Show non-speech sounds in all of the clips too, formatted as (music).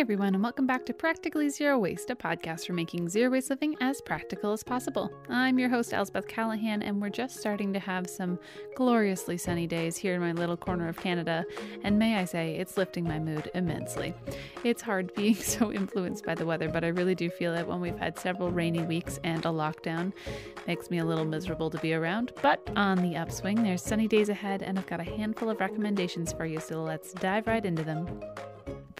everyone, and welcome back to Practically Zero Waste, a podcast for making zero waste living as practical as possible. I'm your host, Elsbeth Callahan, and we're just starting to have some gloriously sunny days here in my little corner of Canada, and may I say, it's lifting my mood immensely. It's hard (laughs) being so influenced by the weather, but I really do feel it when we've had several rainy weeks and a lockdown. Makes me a little miserable to be around, but on the upswing, there's sunny days ahead, and I've got a handful of recommendations for you, so let's dive right into them.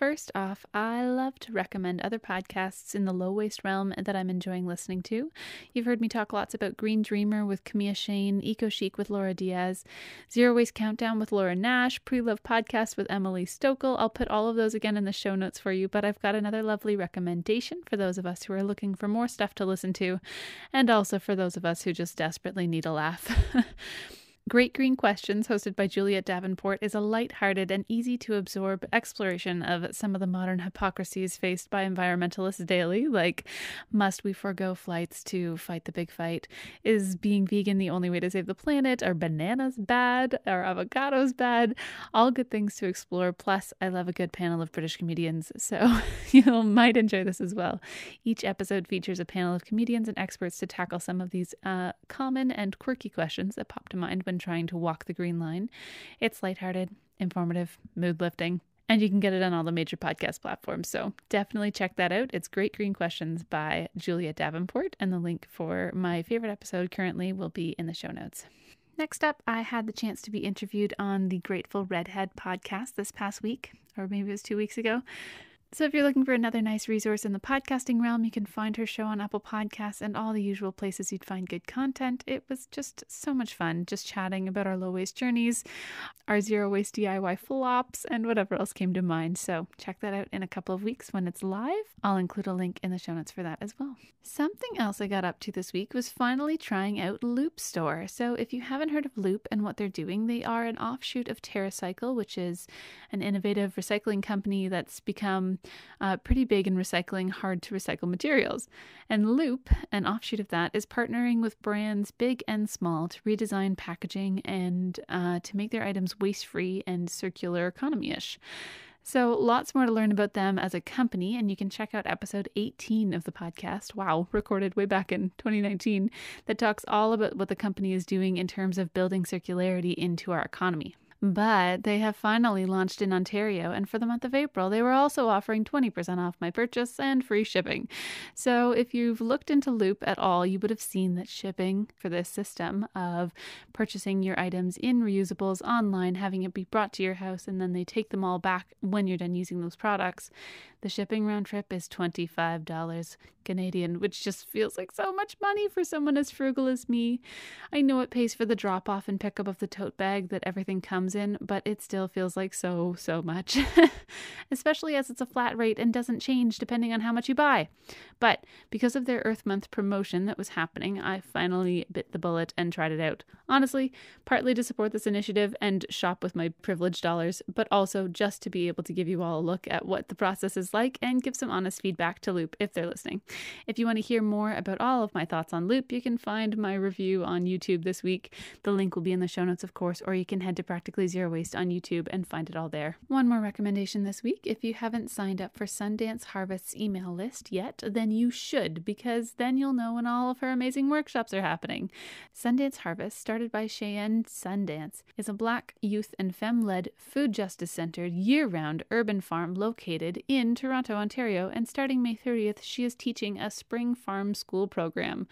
First off, I love to recommend other podcasts in the low waste realm that I'm enjoying listening to. You've heard me talk lots about Green Dreamer with Kamea Chayne, Eco Chic with Laura Diaz, Zero Waste Countdown with Laura Nash, Pre Love Podcast with Emily Stochl. I'll put all of those again in the show notes for you, but I've got another lovely recommendation for those of us who are looking for more stuff to listen to, and also for those of us who just desperately need a laugh. (laughs) Great Green Questions, hosted by Juliet Davenport, is a light-hearted and easy to absorb exploration of some of the modern hypocrisies faced by environmentalists daily, like must we forego flights to fight the big fight? Is being vegan the only way to save the planet? Are bananas bad? Are avocados bad? All good things to explore. Plus, I love a good panel of British comedians, so (laughs) you might enjoy this as well. Each episode features a panel of comedians and experts to tackle some of these uh, common and quirky questions that pop to mind trying to walk the green line. It's lighthearted, informative, mood lifting, and you can get it on all the major podcast platforms. So definitely check that out. It's Great Green Questions by Julia Davenport, and the link for my favorite episode currently will be in the show notes. Next up, I had the chance to be interviewed on the Grateful Redhead podcast this past week, or maybe it was two weeks ago. So, if you're looking for another nice resource in the podcasting realm, you can find her show on Apple Podcasts and all the usual places you'd find good content. It was just so much fun just chatting about our low waste journeys, our zero waste DIY flops, and whatever else came to mind. So, check that out in a couple of weeks when it's live. I'll include a link in the show notes for that as well. Something else I got up to this week was finally trying out Loop Store. So, if you haven't heard of Loop and what they're doing, they are an offshoot of TerraCycle, which is an innovative recycling company that's become uh, pretty big in recycling hard to recycle materials. And Loop, an offshoot of that, is partnering with brands big and small to redesign packaging and uh, to make their items waste free and circular economy ish. So, lots more to learn about them as a company, and you can check out episode 18 of the podcast. Wow, recorded way back in 2019, that talks all about what the company is doing in terms of building circularity into our economy. But they have finally launched in Ontario, and for the month of April, they were also offering 20% off my purchase and free shipping. So if you've looked into Loop at all, you would have seen that shipping for this system of purchasing your items in reusables online, having it be brought to your house, and then they take them all back when you're done using those products. The shipping round trip is $25 Canadian, which just feels like so much money for someone as frugal as me. I know it pays for the drop off and pickup of the tote bag that everything comes in, but it still feels like so, so much. (laughs) Especially as it's a flat rate and doesn't change depending on how much you buy. But because of their Earth Month promotion that was happening, I finally bit the bullet and tried it out. Honestly, partly to support this initiative and shop with my privileged dollars, but also just to be able to give you all a look at what the process is like and give some honest feedback to Loop if they're listening. If you want to hear more about all of my thoughts on Loop, you can find my review on YouTube this week. The link will be in the show notes, of course, or you can head to Practically Zero Waste on YouTube and find it all there. One more recommendation this week if you haven't signed up for Sundance Harvest's email list yet, then you should, because then you'll know when all of her amazing workshops are happening. Sundance Harvest, started by Cheyenne Sundance, is a black youth and femme led, food justice centered, year round urban farm located in Toronto, Ontario, and starting May 30th, she is teaching a spring farm school program.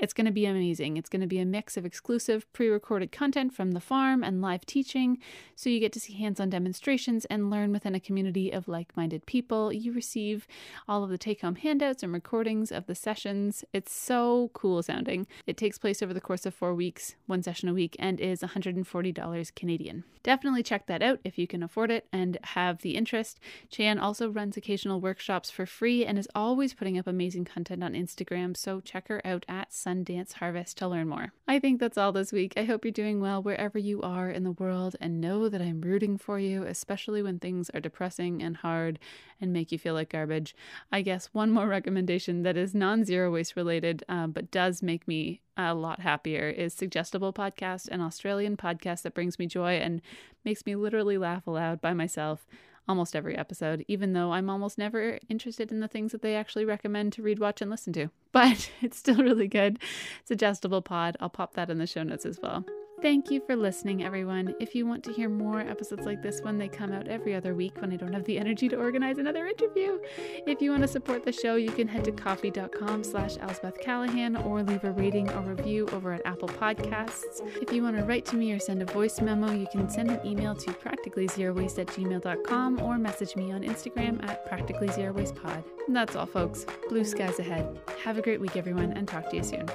It's going to be amazing. It's going to be a mix of exclusive pre recorded content from the farm and live teaching. So you get to see hands on demonstrations and learn within a community of like minded people. You receive all of the take home handouts and recordings of the sessions. It's so cool sounding. It takes place over the course of four weeks, one session a week, and is $140 Canadian. Definitely check that out if you can afford it and have the interest. Chan also runs occasional workshops for free and is always putting up amazing content on Instagram. So check her out at Sundance Harvest to learn more. I think that's all this week. I hope you're doing well wherever you are in the world and know that I'm rooting for you, especially when things are depressing and hard and make you feel like garbage. I guess one more (laughs) recommendation that is non zero waste related uh, but does make me a lot happier is Suggestible Podcast, an Australian podcast that brings me joy and makes me literally laugh aloud by myself almost every episode, even though I'm almost never interested in the things that they actually recommend to read, watch, and listen to. (laughs) But it's still really good. Suggestible pod. I'll pop that in the show notes as well. Thank you for listening, everyone. If you want to hear more episodes like this one, they come out every other week when I don't have the energy to organize another interview. If you want to support the show, you can head to ko-fi.com slash Elsbeth Callahan or leave a rating or review over at Apple Podcasts. If you want to write to me or send a voice memo, you can send an email to practicallyzerowaste at gmail.com or message me on Instagram at practicallyzerowastepod. And that's all, folks. Blue skies ahead. Have a great week, everyone, and talk to you soon.